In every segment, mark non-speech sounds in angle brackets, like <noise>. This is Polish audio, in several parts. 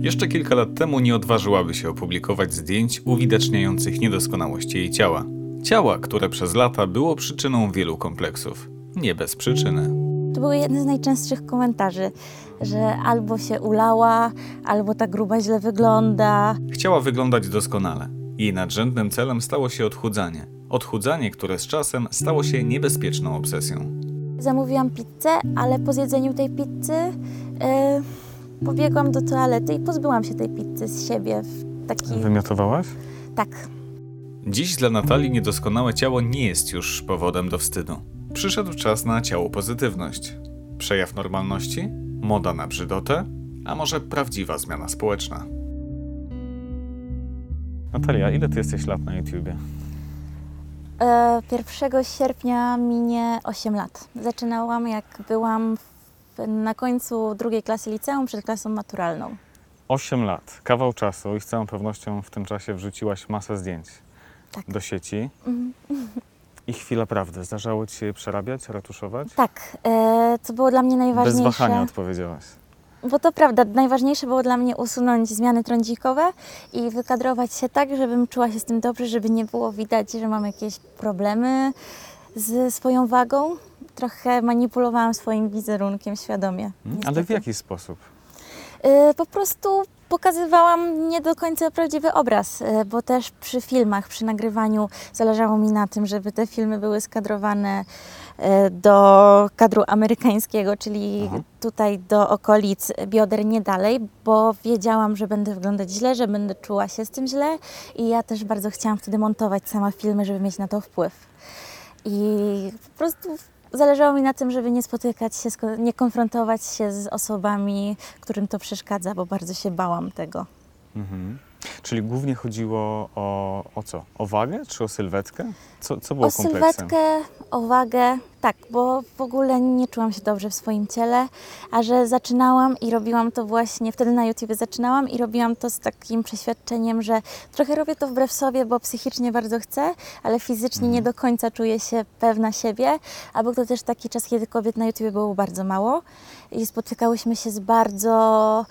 Jeszcze kilka lat temu nie odważyłaby się opublikować zdjęć uwidaczniających niedoskonałości jej ciała. Ciała, które przez lata było przyczyną wielu kompleksów. Nie bez przyczyny. To były jedne z najczęstszych komentarzy, że albo się ulała, albo ta gruba źle wygląda. Chciała wyglądać doskonale. Jej nadrzędnym celem stało się odchudzanie. Odchudzanie, które z czasem stało się niebezpieczną obsesją. Zamówiłam pizzę, ale po zjedzeniu tej pizzy yy, pobiegłam do toalety i pozbyłam się tej pizzy z siebie w taki... Wymiotowałaś? Tak. Dziś dla Natalii niedoskonałe ciało nie jest już powodem do wstydu. Przyszedł czas na ciało pozytywność. Przejaw normalności? Moda na brzydotę? A może prawdziwa zmiana społeczna? Natalia, ile ty jesteś lat na YouTubie? E, 1 sierpnia minie 8 lat. Zaczynałam jak byłam w, na końcu drugiej klasy liceum przed klasą maturalną. 8 lat, kawał czasu i z całą pewnością w tym czasie wrzuciłaś masę zdjęć Tak. do sieci. I chwila prawdy, zdarzało ci się przerabiać, retuszować? Tak, e, co było dla mnie Bez najważniejsze. wahania odpowiedziałaś. Bo to prawda, najważniejsze było dla mnie usunąć zmiany trądzikowe i wykadrować się tak, żebym czuła się z tym dobrze, żeby nie było widać, że mam jakieś problemy z swoją wagą. Trochę manipulowałam swoim wizerunkiem świadomie. Hmm? Ale w niestety. jaki sposób? Y, Po prostu pokazywałam nie do końca prawdziwy obraz, y, bo też przy filmach, przy nagrywaniu zależało mi na tym, żeby te filmy były skadrowane y, do kadru amerykańskiego, czyli Aha. tutaj do okolic bioder, nie dalej, bo wiedziałam, że będę wyglądać źle, że będę czuła się z tym źle i ja też bardzo chciałam wtedy montować sama filmy, żeby mieć na to wpływ. I po prostu zależało mi na tym, żeby nie spotykać się, nie konfrontować się z osobami, którym to przeszkadza, bo bardzo się bałam tego. Mhm. Czyli głównie chodziło o, o co? O wagę czy o sylwetkę? Co, co było O kompleksem? sylwetkę, o wagę, tak, bo w ogóle nie czułam się dobrze w swoim ciele, a że zaczynałam i robiłam to właśnie, wtedy na YouTube zaczynałam i robiłam to z takim przeświadczeniem, że trochę robię to wbrew sobie, bo psychicznie bardzo chcę, ale fizycznie nie do końca czuję się pewna siebie, a był to też taki czas, kiedy kobiet na YouTube było bardzo mało i spotykałyśmy się z bardzo,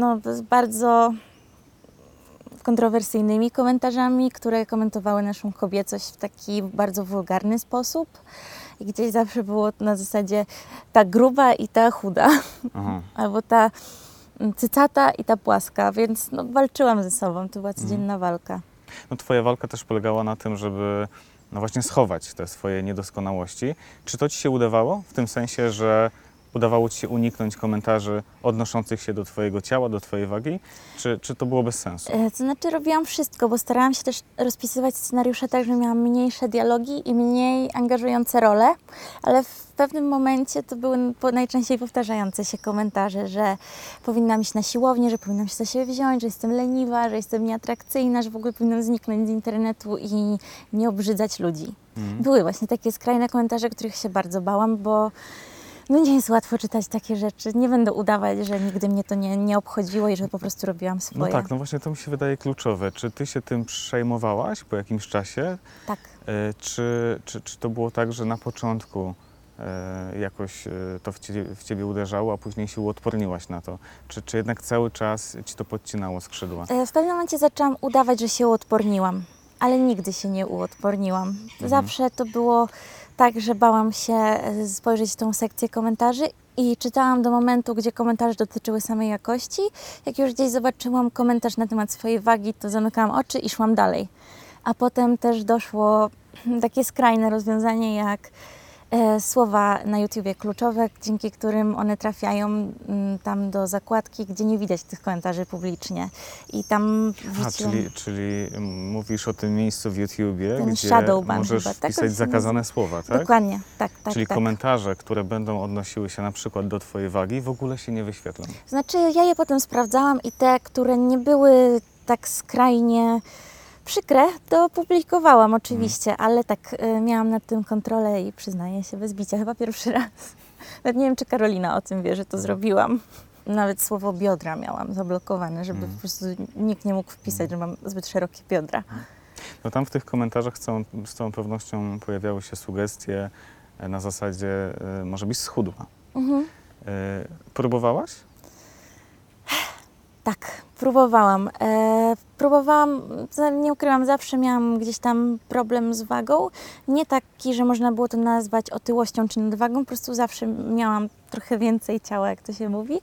no, z bardzo kontrowersyjnymi komentarzami, które komentowały naszą kobiecość w taki bardzo wulgarny sposób. I gdzieś zawsze było na zasadzie ta gruba i ta chuda, Aha. <laughs> albo ta mm, cycata i ta płaska, więc no, walczyłam ze sobą, to była codzienna walka. No, twoja walka też polegała na tym, żeby no właśnie schować te swoje niedoskonałości. Czy to ci się udawało? W tym sensie, że udawało ci się uniknąć komentarzy odnoszących się do twojego ciała, do twojej wagi? Czy, czy to było bez sensu? E, To znaczy robiłam wszystko, bo starałam się też rozpisywać scenariusze tak, że miałam mniejsze dialogi i mniej angażujące role, ale w pewnym momencie to były najczęściej powtarzające się komentarze, że powinnam iść na siłownię, że powinnam się za siebie wziąć, że jestem leniwa, że jestem nieatrakcyjna, że w ogóle powinnam zniknąć z internetu i nie obrzydzać ludzi. Mhm. Były właśnie takie skrajne komentarze, których się bardzo bałam, bo no nie jest łatwo czytać takie rzeczy. Nie będę udawać, że nigdy mnie to nie, nie obchodziło i że po prostu robiłam No swoje. tak, no właśnie to mi się wydaje kluczowe. Czy ty się tym przejmowałaś po jakimś czasie? tak. E, Czy, czy, czy to było tak, że na początku e, jakoś e, to w ciebie, w ciebie uderzało, a później się uodporniłaś na to? Czy, czy jednak cały czas ci to podcinało skrzydła? E, W pewnym momencie zaczęłam udawać, że się uodporniłam, ale nigdy się nie uodporniłam. Zawsze to było tak, że bałam się e, spojrzeć w tą sekcję komentarzy i czytałam do momentu, gdzie komentarze dotyczyły samej jakości. Jak już gdzieś zobaczyłam komentarz na temat swojej wagi, to zamykałam oczy i szłam dalej. A potem też doszło <clears throat> takie skrajne rozwiązanie jak słowa na YouTubie kluczowe, dzięki którym one trafiają mm, tam do zakładki, gdzie nie widać tych komentarzy publicznie. I tam A, wrzuciłam... czyli, czyli mm, mówisz o tym miejscu w YouTubie, Ten gdzie możesz chyba, tak wpisać zakazane słowa, tak? Dokładnie, tak, tak, Czyli tak. komentarze, które będą odnosiły się na przykład do twojej wagi, w ogóle się nie wyświetlą. Znaczy, ja je potem sprawdzałam i te, które nie były tak skrajnie przykre, to publikowałam oczywiście, ale tak y, miałam nad tym kontrolę i przyznaję się bez bicia, chyba pierwszy raz. <laughs> Nawet nie wiem, czy Karolina o tym wie, że to zrobiłam. Nawet słowo biodra miałam zablokowane, żeby po prostu nikt nie mógł wpisać, że mam zbyt szerokie biodra. No tam w tych komentarzach z całą, z całą pewnością pojawiały się sugestie e, na zasadzie, e, może byś schudła. Mhm. E, Próbowałaś? Próbowałam. E, próbowałam, nie ukrywam, zawsze miałam gdzieś tam problem z wagą. Nie taki, że można było to nazwać otyłością czy nadwagą, po prostu zawsze miałam trochę więcej ciała, jak to się mówi.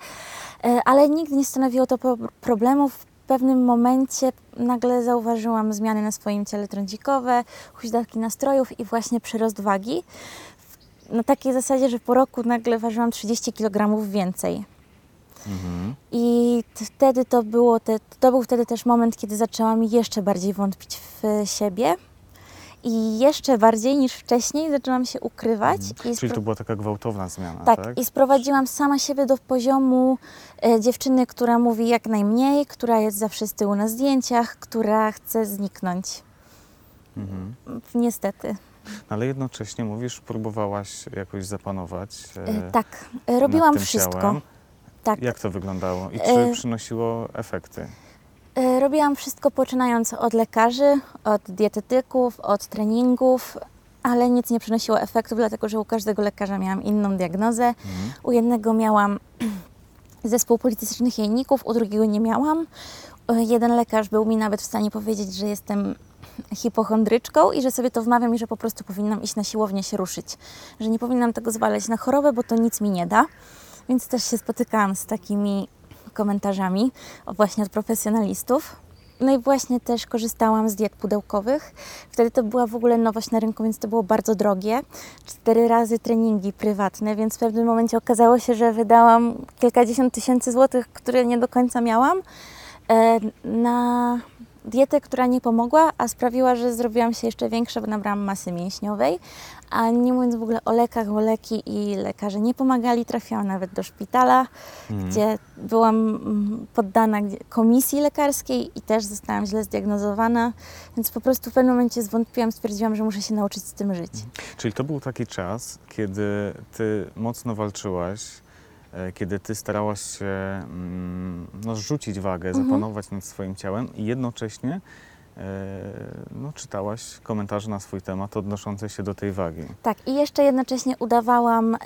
E, ale nigdy nie stanowiło to pro- problemu. W pewnym momencie nagle zauważyłam zmiany na swoim ciele trądzikowe, huśtawki nastrojów i właśnie przyrost wagi. Na takiej zasadzie, że po roku nagle ważyłam 30 kg więcej. Mhm. I wtedy to było, te, to był wtedy też moment, kiedy zaczęłam jeszcze bardziej wątpić w siebie. I jeszcze bardziej niż wcześniej zaczęłam się ukrywać. I Czyli to była taka gwałtowna zmiana, tak, tak? i sprowadziłam sama siebie do poziomu e, dziewczyny, która mówi jak najmniej, która jest zawsze z tyłu na zdjęciach, która chce zniknąć. Mhm. Niestety. Ale jednocześnie mówisz, próbowałaś jakoś zapanować E, e, tak, e, robiłam wszystko. Ciałem. Tak. Jak to wyglądało i czy E, przynosiło efekty? E, Robiłam wszystko poczynając od lekarzy, od dietetyków, od treningów, ale nic nie przynosiło efektów, dlatego że u każdego lekarza miałam inną diagnozę. Mhm. U jednego miałam <clears throat> zespół policystycznych jajników, u drugiego nie miałam. E, Jeden lekarz był mi nawet w stanie powiedzieć, że jestem hipochondryczką i że sobie to wmawiam i że po prostu powinnam iść na siłownię się ruszyć. Że nie powinnam tego zwalać na chorobę, bo to nic mi nie da. Więc też się spotykałam z takimi komentarzami właśnie od profesjonalistów. No i właśnie też korzystałam z diet pudełkowych. Wtedy to była w ogóle nowość na rynku, więc to było bardzo drogie. Cztery razy treningi prywatne, więc w pewnym momencie okazało się, że wydałam kilkadziesiąt tysięcy złotych, które nie do końca miałam, e, na dietę, która nie pomogła, a sprawiła, że zrobiłam się jeszcze większa, bo nabrałam masy mięśniowej. A nie mówiąc w ogóle o lekach, bo leki i lekarze nie pomagali, trafiłam nawet do szpitala Mhm. gdzie byłam mm, poddana komisji lekarskiej i też zostałam źle zdiagnozowana, więc po prostu w pewnym momencie zwątpiłam, stwierdziłam, że muszę się nauczyć z tym żyć. Czyli to był taki czas, kiedy ty mocno walczyłaś, kiedy ty starałaś się mm, no, zrzucić wagę, Mhm. zapanować nad swoim ciałem i jednocześnie e, no, czytałaś komentarze na swój temat odnoszące się do tej wagi. Tak, i jeszcze jednocześnie udawałam e,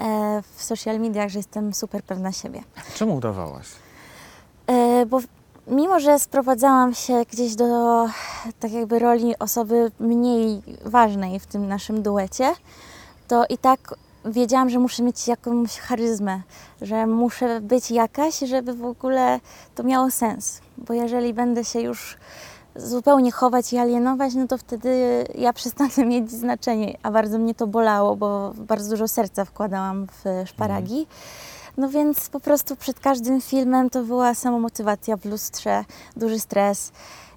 w social mediach, że jestem super pewna siebie. Czemu udawałaś? E, bo mimo, że sprowadzałam się gdzieś do tak jakby roli osoby mniej ważnej w tym naszym duecie, to i tak wiedziałam, że muszę mieć jakąś charyzmę, że muszę być jakaś, żeby w ogóle to miało sens. Bo jeżeli będę się już zupełnie chować i alienować, no to wtedy ja przestanę <laughs> mieć znaczenie, a bardzo mnie to bolało, bo bardzo dużo serca wkładałam w szparagi. No więc po prostu przed każdym filmem to była samomotywacja w lustrze, duży stres,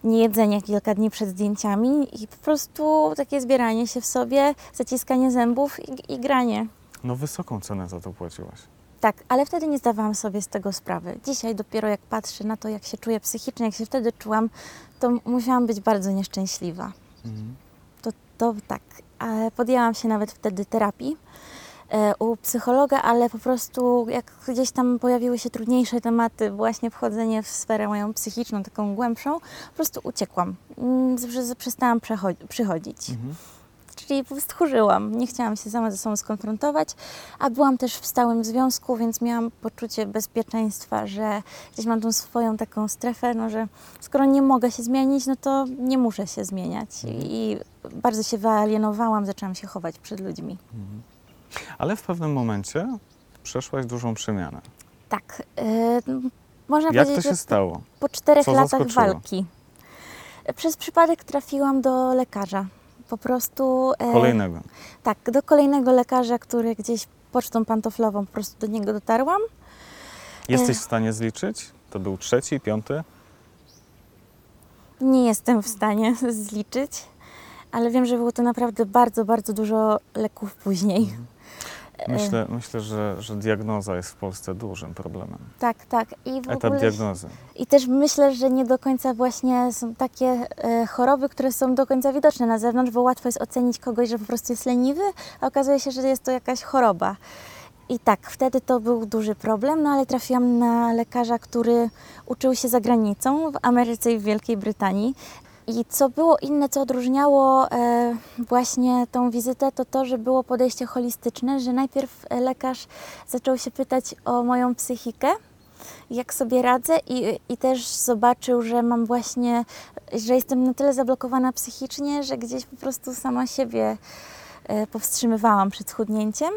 niejedzenie kilka dni przed zdjęciami i po prostu takie zbieranie się w sobie, zaciskanie zębów i, i granie. No wysoką cenę za to płaciłaś. Tak, ale wtedy nie zdawałam sobie z tego sprawy. Dzisiaj dopiero jak patrzę na to, jak się czuję psychicznie, jak się wtedy czułam, to musiałam być bardzo nieszczęśliwa. Mhm. To, to tak. Ale podjęłam się nawet wtedy terapii e, u psychologa, ale po prostu jak gdzieś tam pojawiły się trudniejsze tematy, właśnie wchodzenie w sferę moją psychiczną, taką głębszą, po prostu uciekłam. Mm, Przestałam przychodzić. Mhm. Czyli po prostu chórzyłam. Nie chciałam się sama ze sobą skonfrontować, a byłam też w stałym związku, więc miałam poczucie bezpieczeństwa, że gdzieś mam tą swoją taką strefę, no, że skoro nie mogę się zmienić, no to nie muszę się zmieniać. I bardzo się wyalienowałam, zaczęłam się chować przed ludźmi. Ale w pewnym momencie przeszłaś dużą przemianę. Tak. Yy, można Jak to powiedzieć, się że stało? po czterech Co latach zaskoczyło? walki. Przez przypadek trafiłam do lekarza. Po prostu. e, Kolejnego. Tak, do kolejnego lekarza, który gdzieś pocztą pantoflową po prostu do niego dotarłam. Jesteś w stanie zliczyć? To był trzeci, piąty? Nie jestem w stanie <laughs> zliczyć, ale wiem, że było to naprawdę bardzo, bardzo dużo leków później. E, Myślę, myślę że, że diagnoza jest w Polsce dużym problemem. Tak, tak. I w Etap ogóle, diagnozy. I też myślę, że nie do końca właśnie są takie e, choroby, które są do końca widoczne na zewnątrz, bo łatwo jest ocenić kogoś, że po prostu jest leniwy, a okazuje się, że jest to jakaś choroba. I tak, wtedy to był duży problem, no ale trafiłam na lekarza, który uczył się za granicą, w Ameryce i w Wielkiej Brytanii. I co było inne, co odróżniało e, właśnie tą wizytę, to to, że było podejście holistyczne, że najpierw e, lekarz zaczął się pytać o moją psychikę, jak sobie radzę i, i też zobaczył, że mam właśnie, że jestem na tyle zablokowana psychicznie, że gdzieś po prostu sama siebie powstrzymywałam przed schudnięciem,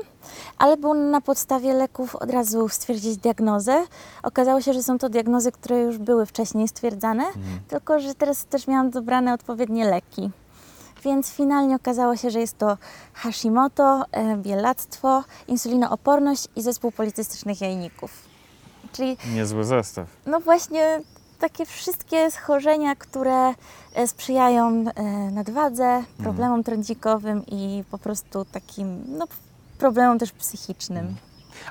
ale był na podstawie leków od razu stwierdzić diagnozę. Okazało się, że są to diagnozy, które już były wcześniej stwierdzane, tylko że teraz też miałam dobrane odpowiednie leki. Więc finalnie okazało się, że jest to Hashimoto, e, bielactwo, insulinooporność i zespół policystycznych jajników. Czyli Niezły zestaw. no właśnie takie wszystkie schorzenia, które e, sprzyjają e, nadwadze, problemom trądzikowym i po prostu takim no, problemom też psychicznym.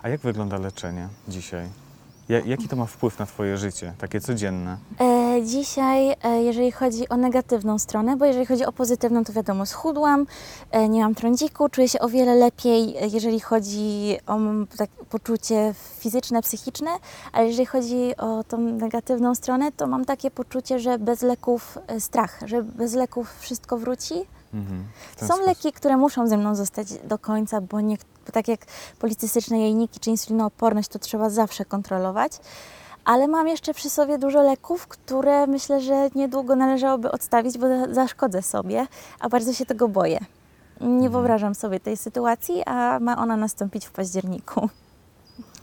A jak wygląda leczenie dzisiaj? Ja, jaki to ma wpływ na Twoje życie, takie codzienne? E, dzisiaj, e, jeżeli chodzi o negatywną stronę, bo jeżeli chodzi o pozytywną, to wiadomo, schudłam, e, nie mam trądziku, czuję się o wiele lepiej, e, jeżeli chodzi o tak, poczucie fizyczne, psychiczne, ale jeżeli chodzi o tą negatywną stronę, to mam takie poczucie, że bez leków strach, że bez leków wszystko wróci. Mhm. Są sposób. leki, które muszą ze mną zostać do końca, bo, nie, bo tak jak policystyczne jajniki czy insulinooporność, to trzeba zawsze kontrolować. Ale mam jeszcze przy sobie dużo leków, które myślę, że niedługo należałoby odstawić, bo za- zaszkodzę sobie, a bardzo się tego boję. Nie wyobrażam sobie tej sytuacji, a ma ona nastąpić w październiku.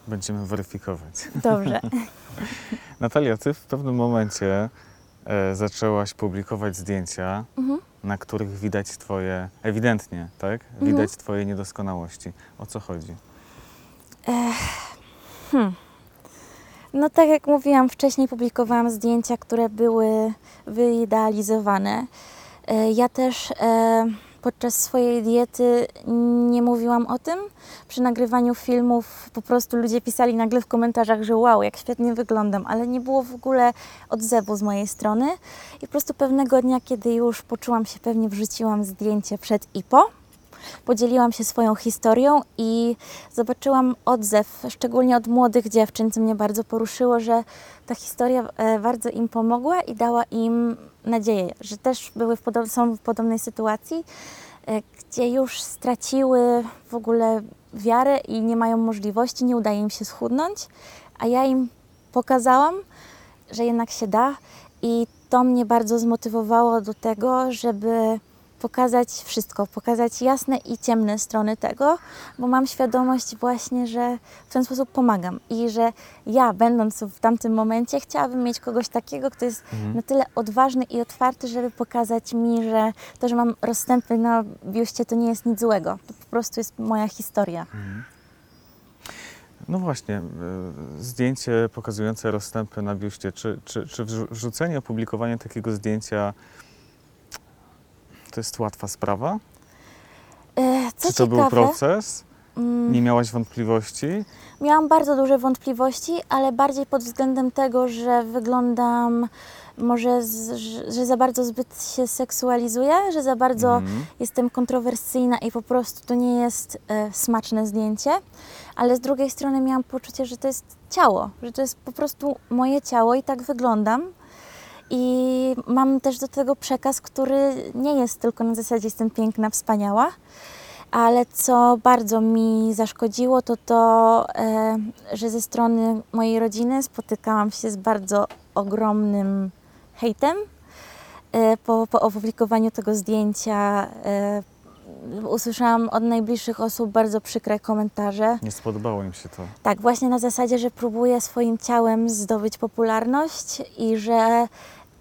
Będziemy weryfikować. Dobrze. <laughs> Natalia, Ty w pewnym momencie e, zaczęłaś publikować zdjęcia, Mhm. na których widać Twoje, ewidentnie, tak? Widać Twoje niedoskonałości. O co chodzi? No tak jak mówiłam wcześniej, publikowałam zdjęcia, które były wyidealizowane. E, Ja też e, podczas swojej diety nie mówiłam o tym. Przy nagrywaniu filmów po prostu ludzie pisali nagle w komentarzach, że wow, jak świetnie wyglądam, ale nie było w ogóle odzewu z mojej strony. I po prostu pewnego dnia, kiedy już poczułam się pewnie, wrzuciłam zdjęcie przed i po podzieliłam się swoją historią i zobaczyłam odzew, szczególnie od młodych dziewczyn, co mnie bardzo poruszyło, że ta historia e, bardzo im pomogła i dała im nadzieję, że też były w są w podobnej sytuacji, e, gdzie już straciły w ogóle wiarę i nie mają możliwości, nie udaje im się schudnąć, a ja im pokazałam, że jednak się da i to mnie bardzo zmotywowało do tego, żeby pokazać wszystko, pokazać jasne i ciemne strony tego, bo mam świadomość właśnie, że w ten sposób pomagam i że ja, będąc w tamtym momencie, chciałabym mieć kogoś takiego, kto jest na tyle odważny i otwarty, żeby pokazać mi, że to, że mam rozstępy na biuście, to nie jest nic złego. To po prostu jest moja historia. No właśnie, e, zdjęcie pokazujące rozstępy na biuście. Czy, czy, czy wrzu- wrzucenie, opublikowanie takiego zdjęcia to jest łatwa sprawa? E, czy to był ciekawe, proces? mm, Nie miałaś wątpliwości? Miałam bardzo duże wątpliwości, ale bardziej pod względem tego, że wyglądam może, z, że- za bardzo zbyt się seksualizuję, że za bardzo Mhm. jestem kontrowersyjna i po prostu to nie jest e, smaczne zdjęcie. Ale z drugiej strony miałam poczucie, że to jest ciało, że to jest po prostu moje ciało i tak wyglądam. I mam też do tego przekaz, który nie jest tylko na zasadzie jestem piękna, wspaniała, ale co bardzo mi zaszkodziło, to to, e, że ze strony mojej rodziny spotykałam się z bardzo ogromnym hejtem. E, po, po opublikowaniu tego zdjęcia e, usłyszałam od najbliższych osób bardzo przykre komentarze. Nie spodobało im się to. Tak, właśnie na zasadzie, że próbuję swoim ciałem zdobyć popularność i że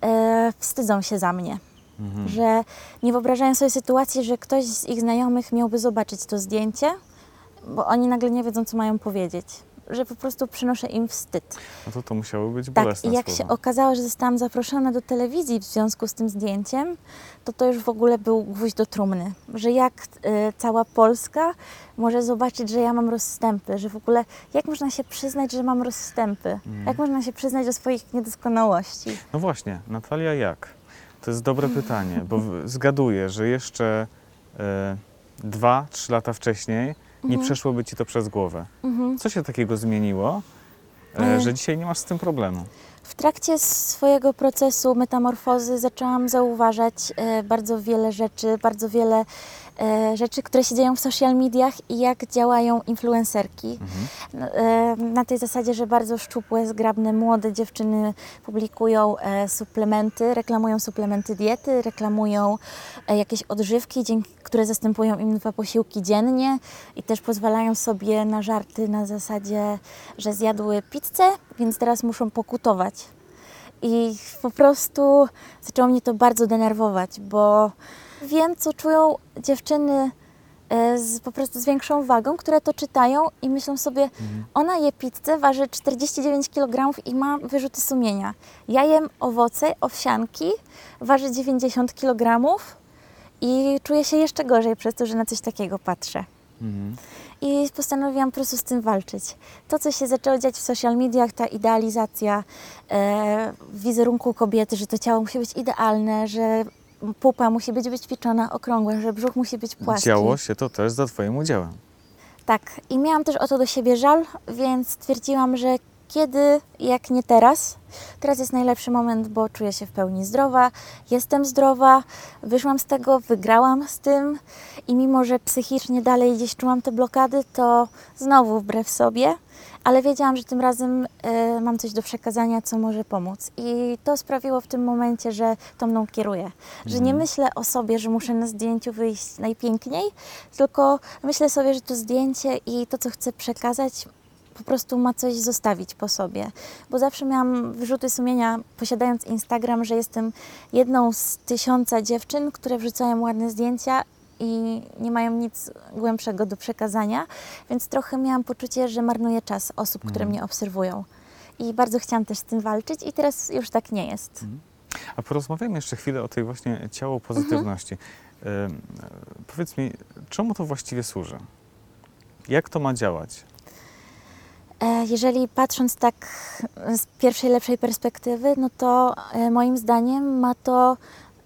e, wstydzą się za mnie. Mhm. Że nie wyobrażają sobie sytuacji, że ktoś z ich znajomych miałby zobaczyć to zdjęcie, bo oni nagle nie wiedzą, co mają powiedzieć. Że po prostu przynoszę im wstyd. No to to musiało być Tak, bolesne i jak się okazało, że zostałam zaproszona do telewizji w związku z tym zdjęciem, to to już w ogóle był gwóźdź do trumny. Że jak e, cała Polska może zobaczyć, że ja mam rozstępy, że w ogóle jak można się przyznać, że mam rozstępy? Mhm. Jak można się przyznać do swoich niedoskonałości? No właśnie, Natalia jak? To jest dobre pytanie, bo zgaduję, że jeszcze e, dwa, trzy lata wcześniej nie przeszłoby ci to przez głowę. Mhm. Co się takiego zmieniło, e, E. że dzisiaj nie masz z tym problemu? W trakcie swojego procesu metamorfozy zaczęłam zauważać e, bardzo wiele rzeczy, bardzo wiele rzeczy, które się dzieją w social mediach i jak działają influencerki. Mhm. E, Na tej zasadzie, że bardzo szczupłe, zgrabne, młode dziewczyny publikują e, suplementy, reklamują suplementy diety, reklamują e, jakieś odżywki, które zastępują im dwa posiłki dziennie i też pozwalają sobie na żarty na zasadzie, że zjadły pizzę, więc teraz muszą pokutować. I po prostu zaczęło mnie to bardzo denerwować, bo wiem, co czują dziewczyny e, z, po prostu z większą wagą, które to czytają i myślą sobie, ona je pizzę, waży 49 kg i ma wyrzuty sumienia. Ja jem owoce, owsianki, waży 90 kg i czuję się jeszcze gorzej przez to, że na coś takiego patrzę. Mhm. I postanowiłam po prostu z tym walczyć. To, co się zaczęło dziać w social mediach, ta idealizacja e, wizerunku kobiety, że to ciało musi być idealne, że pupa musi być wyćwiczona, okrągła, że brzuch musi być płaski. Działo się to też za Twoim udziałem. Tak, i miałam też o to do siebie żal, więc stwierdziłam, że kiedy, jak nie teraz, teraz jest najlepszy moment, bo czuję się w pełni zdrowa, jestem zdrowa, wyszłam z tego, wygrałam z tym i mimo, że psychicznie dalej gdzieś czułam te blokady, to znowu wbrew sobie, ale wiedziałam, że tym razem e, mam coś do przekazania, co może pomóc. I to sprawiło w tym momencie, że to mną kieruje. Że nie myślę o sobie, że muszę na zdjęciu wyjść najpiękniej, tylko myślę sobie, że to zdjęcie i to, co chcę przekazać, po prostu ma coś zostawić po sobie. Bo zawsze miałam wyrzuty sumienia, posiadając Instagram, że jestem jedną z tysiąca dziewczyn, które wrzucają ładne zdjęcia i nie mają nic głębszego do przekazania, więc trochę miałam poczucie, że marnuję czas osób, które mnie obserwują. I bardzo chciałam też z tym walczyć i teraz już tak nie jest. A porozmawiajmy jeszcze chwilę o tej właśnie ciało pozytywności. Mhm. E, powiedz mi, czemu to właściwie służy? Jak to ma działać? E, Jeżeli patrząc tak z pierwszej, lepszej perspektywy, no to e, moim zdaniem ma to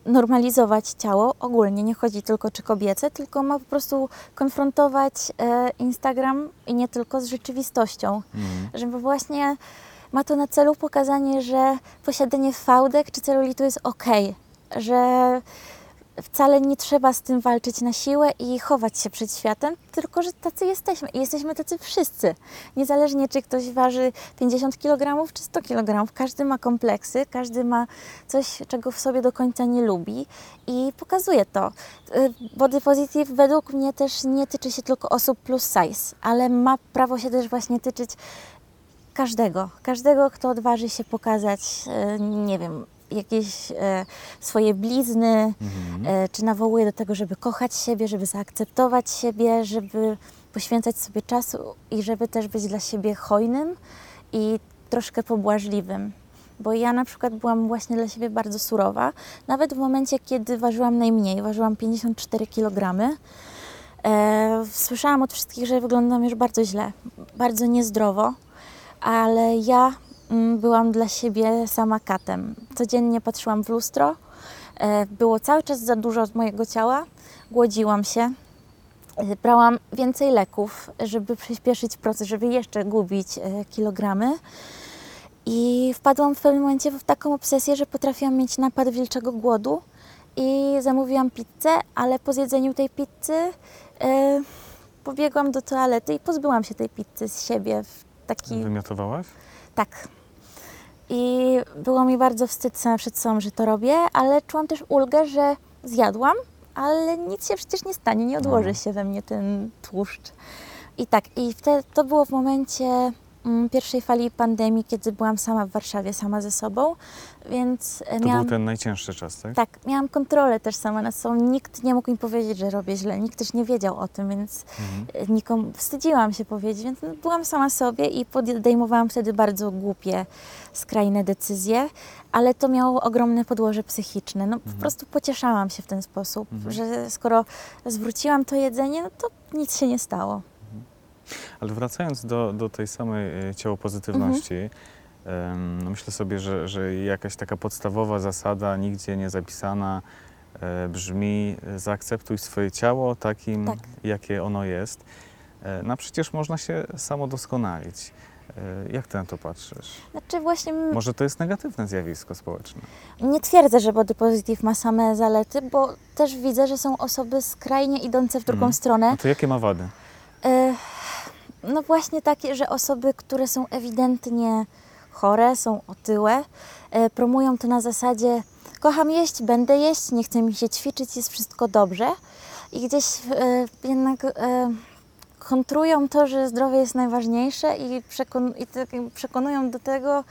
normalizować ciało ogólnie. Nie chodzi tylko czy kobiece, tylko ma po prostu konfrontować e, Instagram i nie tylko z rzeczywistością. Mhm. Żeby właśnie ma to na celu pokazanie, że posiadanie fałdek czy celulitu jest ok, że wcale nie trzeba z tym walczyć na siłę i chować się przed światem, tylko że tacy jesteśmy i jesteśmy tacy wszyscy. Niezależnie czy ktoś waży 50 kg czy 100 kg, każdy ma kompleksy, każdy ma coś, czego w sobie do końca nie lubi i pokazuje to. Y, Body positive według mnie też nie tyczy się tylko osób plus size, ale ma prawo się też właśnie tyczyć każdego, każdego, kto odważy się pokazać, e, nie wiem, jakieś e, swoje blizny, Mhm. e, czy nawołuje do tego, żeby kochać siebie, żeby zaakceptować siebie, żeby poświęcać sobie czasu i żeby też być dla siebie hojnym i troszkę pobłażliwym. Bo ja na przykład byłam właśnie dla siebie bardzo surowa, nawet w momencie, kiedy ważyłam najmniej, ważyłam 54 kg. E, słyszałam od wszystkich, że wyglądam już bardzo źle, bardzo niezdrowo, ale ja byłam dla siebie sama katem. Codziennie patrzyłam w lustro, e, było cały czas za dużo mojego ciała, głodziłam się, e, brałam więcej leków, żeby przyspieszyć proces, żeby jeszcze gubić e, kilogramy. I wpadłam w pewnym momencie w taką obsesję, że potrafiłam mieć napad wilczego głodu i zamówiłam pizzę, ale po zjedzeniu tej pizzy e, pobiegłam do toalety i pozbyłam się tej pizzy z siebie w taki Wymiotowałaś? Tak. I było mi bardzo wstyd sama przed sobą, że to robię, ale czułam też ulgę, że zjadłam, ale nic się przecież nie stanie, nie odłoży No. się we mnie ten tłuszcz. I tak, i wtedy, to było w momencie pierwszej fali pandemii, kiedy byłam sama w Warszawie, sama ze sobą, więc e, To miałam... był ten najcięższy czas, tak? Tak, miałam kontrolę też sama nad sobą. Nikt nie mógł mi powiedzieć, że robię źle. Nikt też nie wiedział o tym, więc Mhm. e, nikomu wstydziłam się powiedzieć, więc no, byłam sama sobie i podejmowałam wtedy bardzo głupie, skrajne decyzje, ale to miało ogromne podłoże psychiczne. No, Po prostu pocieszałam się w ten sposób, Mhm. że skoro zwróciłam to jedzenie, no to nic się nie stało. Ale wracając do, do tej samej e, ciałopozytywności, Mhm. no myślę sobie, że, że jakaś taka podstawowa zasada, nigdzie nie zapisana, e, brzmi e, zaakceptuj swoje ciało takim, Tak. jakie ono jest. E, no a przecież można się samo doskonalić. E, Jak ty na to patrzysz? Znaczy właśnie Może to jest negatywne zjawisko społeczne? nie twierdzę, że body positive ma same zalety, bo też widzę, że są osoby skrajnie idące w drugą Mhm. stronę. No to jakie ma wady? E, No właśnie takie, że osoby, które są ewidentnie chore, są otyłe, e, promują to na zasadzie kocham jeść, będę jeść, nie chcę mi się ćwiczyć, jest wszystko dobrze. I gdzieś e, jednak e, kontrują to, że zdrowie jest najważniejsze i, przekon- i tak przekonują do tego,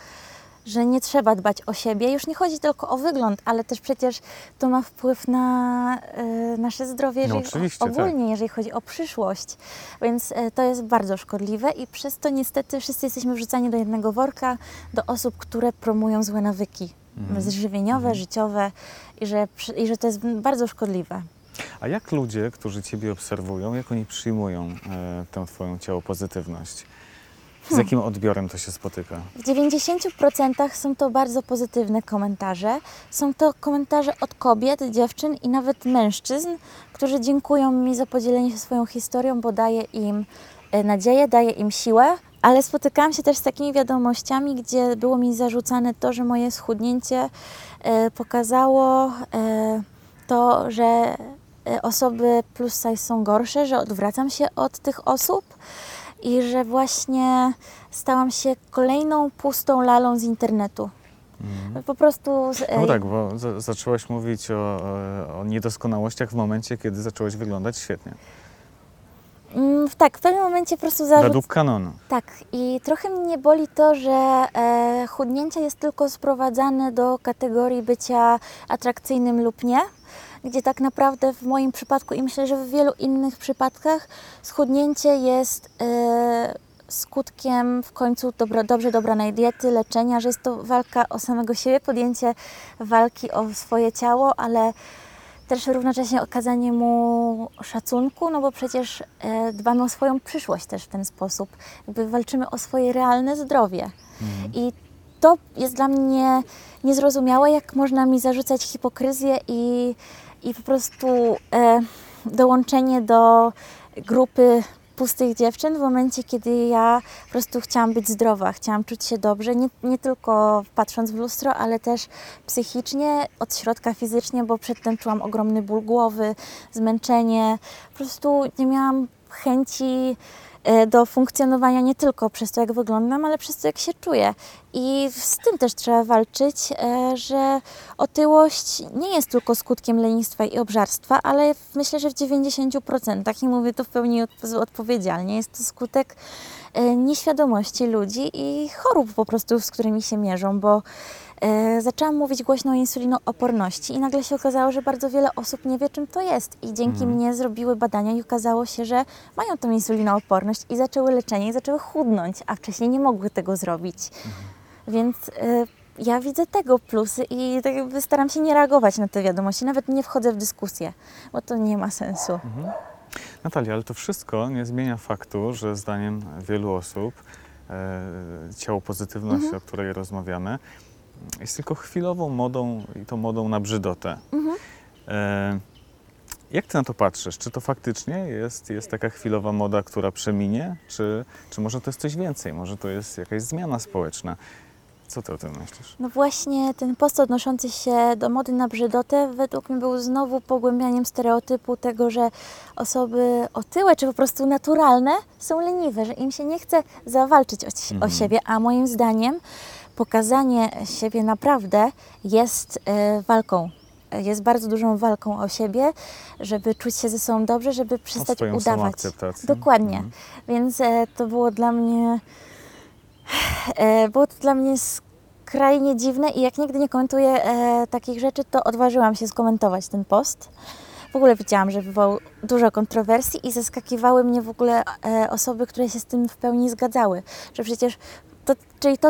że nie trzeba dbać o siebie. Już nie chodzi tylko o wygląd, ale też przecież to ma wpływ na e, nasze zdrowie, No jeżeli oczywiście, tak. ogólnie, jeżeli chodzi o przyszłość. Więc e, to jest bardzo szkodliwe i przez to niestety wszyscy jesteśmy wrzucani do jednego worka, do osób, które promują złe nawyki Mhm. żywieniowe, Mhm. życiowe i że, i że to jest bardzo szkodliwe. A jak ludzie, którzy Ciebie obserwują, jak oni przyjmują e, tę Twoją ciało pozytywność? Z Hmm. jakim odbiorem to się spotyka? W 90% są to bardzo pozytywne komentarze. Są to komentarze od kobiet, dziewczyn i nawet mężczyzn, którzy dziękują mi za podzielenie się swoją historią, bo daje im e, nadzieję, daje im siłę. Ale spotykałam się też z takimi wiadomościami, gdzie było mi zarzucane to, że moje schudnięcie e, pokazało e, to, że osoby plus size są gorsze, że odwracam się od tych osób i że właśnie stałam się kolejną pustą lalą z internetu. Mhm. Po prostu. z- No e, tak, bo za- zaczęłaś mówić o, o- niedoskonałościach w momencie, kiedy zaczęłaś wyglądać świetnie. mm, tak, w pewnym momencie po prostu zarzut. Według kanonu. Tak, i trochę mnie boli to, że e, chudnięcie jest tylko sprowadzane do kategorii bycia atrakcyjnym lub nie. Gdzie tak naprawdę w moim przypadku i myślę, że w wielu innych przypadkach schudnięcie jest e, skutkiem w końcu dobro, dobrze dobranej diety, leczenia, że jest to walka o samego siebie, podjęcie walki o swoje ciało, ale też równocześnie okazanie mu szacunku, no bo przecież e, dbamy o swoją przyszłość też w ten sposób. Jakby walczymy o swoje realne zdrowie. Mhm. I to jest dla mnie niezrozumiałe, jak można mi zarzucać hipokryzję i, i po prostu e, dołączenie do grupy pustych dziewczyn w momencie, kiedy ja po prostu chciałam być zdrowa, chciałam czuć się dobrze, nie, nie tylko patrząc w lustro, ale też psychicznie, od środka fizycznie, bo przedtem czułam ogromny ból głowy, zmęczenie. Po prostu nie miałam chęci e, do funkcjonowania nie tylko przez to, jak wyglądam, ale przez to, jak się czuję. I z tym też trzeba walczyć, e, że otyłość nie jest tylko skutkiem lenistwa i obżarstwa, ale myślę, że w 90% i mówię to w pełni od- odpowiedzialnie. Jest to skutek e, nieświadomości ludzi i chorób po prostu, z którymi się mierzą, bo e, zaczęłam mówić głośno o insulinooporności i nagle się okazało, że bardzo wiele osób nie wie, czym to jest. I dzięki Mhm. mnie zrobiły badania i okazało się, że mają tą insulinooporność i zaczęły leczenie i zaczęły chudnąć, a wcześniej nie mogły tego zrobić. Więc e, ja widzę tego plusy i tak jakby staram się nie reagować na te wiadomości, nawet nie wchodzę w dyskusję, bo to nie ma sensu. Mhm. Natalia, ale to wszystko nie zmienia faktu, że zdaniem wielu osób e, ciało pozytywności, Mhm. o której rozmawiamy, jest tylko chwilową modą i to modą na brzydotę. Mhm. E, jak ty na to patrzysz? Czy to faktycznie jest, jest taka chwilowa moda, która przeminie? Czy, czy może to jest coś więcej? Może to jest jakaś zmiana społeczna? Co ty o tym myślisz? No właśnie ten post odnoszący się do mody na brzydotę według mnie był znowu pogłębianiem stereotypu tego, że osoby otyłe czy po prostu naturalne są leniwe, że im się nie chce zawalczyć o, Mhm. o siebie, a moim zdaniem pokazanie siebie naprawdę jest e, walką. Jest bardzo dużą walką o siebie, żeby czuć się ze sobą dobrze, żeby przestać udawać. Dokładnie. Mhm. Więc e, to było dla mnie. E, było to dla mnie skrajnie dziwne i jak nigdy nie komentuję e, takich rzeczy, to odważyłam się skomentować ten post. W ogóle widziałam, że wywołał dużo kontrowersji i zaskakiwały mnie w ogóle e, osoby, które się z tym w pełni zgadzały. Że przecież to, czyli to,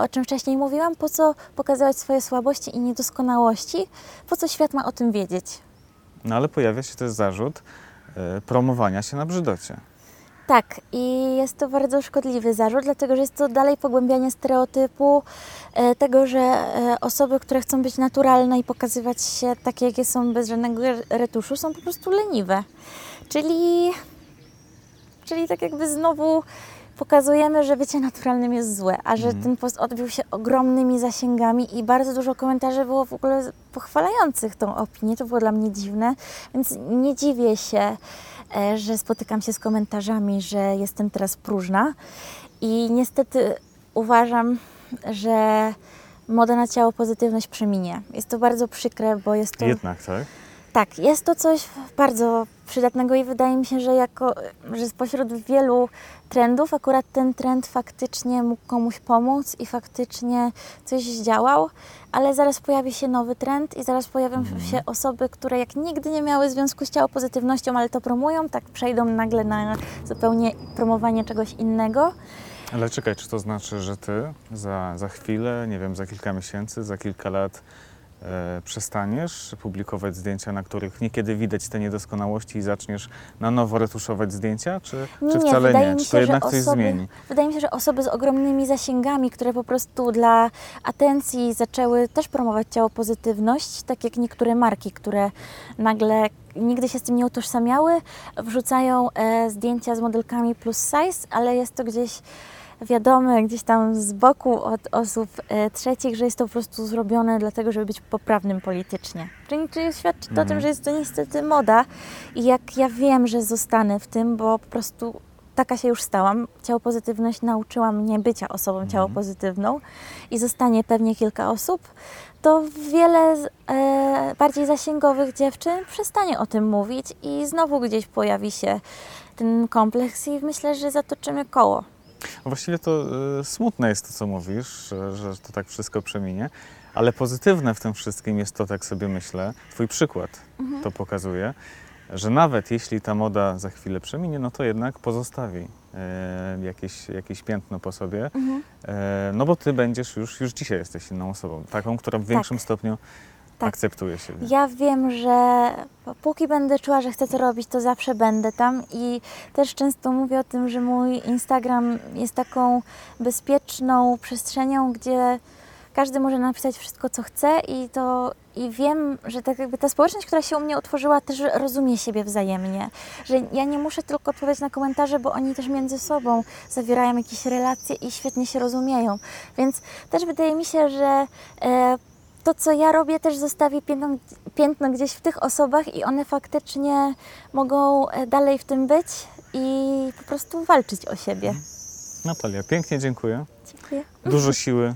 o czym wcześniej mówiłam, po co pokazywać swoje słabości i niedoskonałości, po co świat ma o tym wiedzieć. No ale pojawia się też zarzut promowania się na brzydocie. Tak, i jest to bardzo szkodliwy zarzut, dlatego że jest to dalej pogłębianie stereotypu e, tego, że e, osoby, które chcą być naturalne i pokazywać się takie, jakie są bez żadnego re- retuszu, są po prostu leniwe. Czyli, czyli tak jakby znowu pokazujemy, że bycie naturalnym jest złe, a że Mhm. ten post odbił się ogromnymi zasięgami i bardzo dużo komentarzy było w ogóle pochwalających tą opinię. To było dla mnie dziwne, więc nie dziwię się, że spotykam się z komentarzami, że jestem teraz próżna. I niestety uważam, że moda na ciało pozytywność przeminie. Jest to bardzo przykre, bo jest to. Jednak, tak? Tak, jest to coś bardzo przydatnego i wydaje mi się, że jako, że spośród wielu trendów akurat ten trend faktycznie mógł komuś pomóc i faktycznie coś zdziałał, ale zaraz pojawi się nowy trend i zaraz pojawią Mhm. się osoby, które jak nigdy nie miały związku z ciało pozytywnością, ale to promują, tak przejdą nagle na zupełnie promowanie czegoś innego. Ale czekaj, czy to znaczy, że ty za, za chwilę, nie wiem, za kilka miesięcy, za kilka lat przestaniesz publikować zdjęcia, na których niekiedy widać te niedoskonałości i zaczniesz na nowo retuszować zdjęcia, czy, Nie, czy wcale nie? Czy to się, jednak coś osoby- zmieni? Wydaje mi się, że osoby z ogromnymi zasięgami, które po prostu dla atencji zaczęły też promować ciało pozytywność, tak jak niektóre marki, które nagle nigdy się z tym nie utożsamiały, wrzucają e, zdjęcia z modelkami plus size, ale jest to gdzieś wiadome gdzieś tam z boku od osób e, trzecich, że jest to po prostu zrobione dlatego, żeby być poprawnym politycznie. Czyli, świadczy to o tym, Mhm. że jest to niestety moda i jak ja wiem, że zostanę w tym, bo po prostu taka się już stałam. Ciało pozytywność nauczyła mnie bycia osobą ciało Mhm. pozytywną i zostanie pewnie kilka osób, to wiele e, bardziej zasięgowych dziewczyn przestanie o tym mówić i znowu gdzieś pojawi się ten kompleks i myślę, że zatoczymy koło. No Właściwie to y, smutne jest to, co mówisz, że, że to tak wszystko przeminie, ale pozytywne w tym wszystkim jest to, tak sobie myślę, twój przykład Mhm. to pokazuje, że nawet jeśli ta moda za chwilę przeminie, no to jednak pozostawi e, jakieś, jakieś piętno po sobie, Mhm. e, no bo ty będziesz już, już dzisiaj jesteś inną osobą, taką, która w większym stopniu Tak. akceptuje siebie. Ja wiem, że póki będę czuła, że chcę to robić, to zawsze będę tam i też często mówię o tym, że mój Instagram jest taką bezpieczną przestrzenią, gdzie każdy może napisać wszystko, co chce i to i wiem, że tak jakby ta społeczność, która się u mnie utworzyła, też rozumie siebie wzajemnie. Że ja nie muszę tylko odpowiadać na komentarze, bo oni też między sobą zawierają jakieś relacje i świetnie się rozumieją. Więc też wydaje mi się, że e, to, co ja robię, też zostawi piętno, piętno gdzieś w tych osobach i one faktycznie mogą e, dalej w tym być i po prostu walczyć o siebie. Natalia, pięknie dziękuję. Dziękuję. Dużo <laughs> siły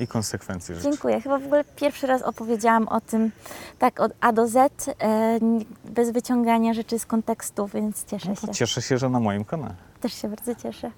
i konsekwencji. Dziękuję. Chyba w ogóle pierwszy raz opowiedziałam o tym tak od A do Z, e, bez wyciągania rzeczy z kontekstu, więc cieszę No się. to cieszę się, że na moim kanale. Też się bardzo cieszę.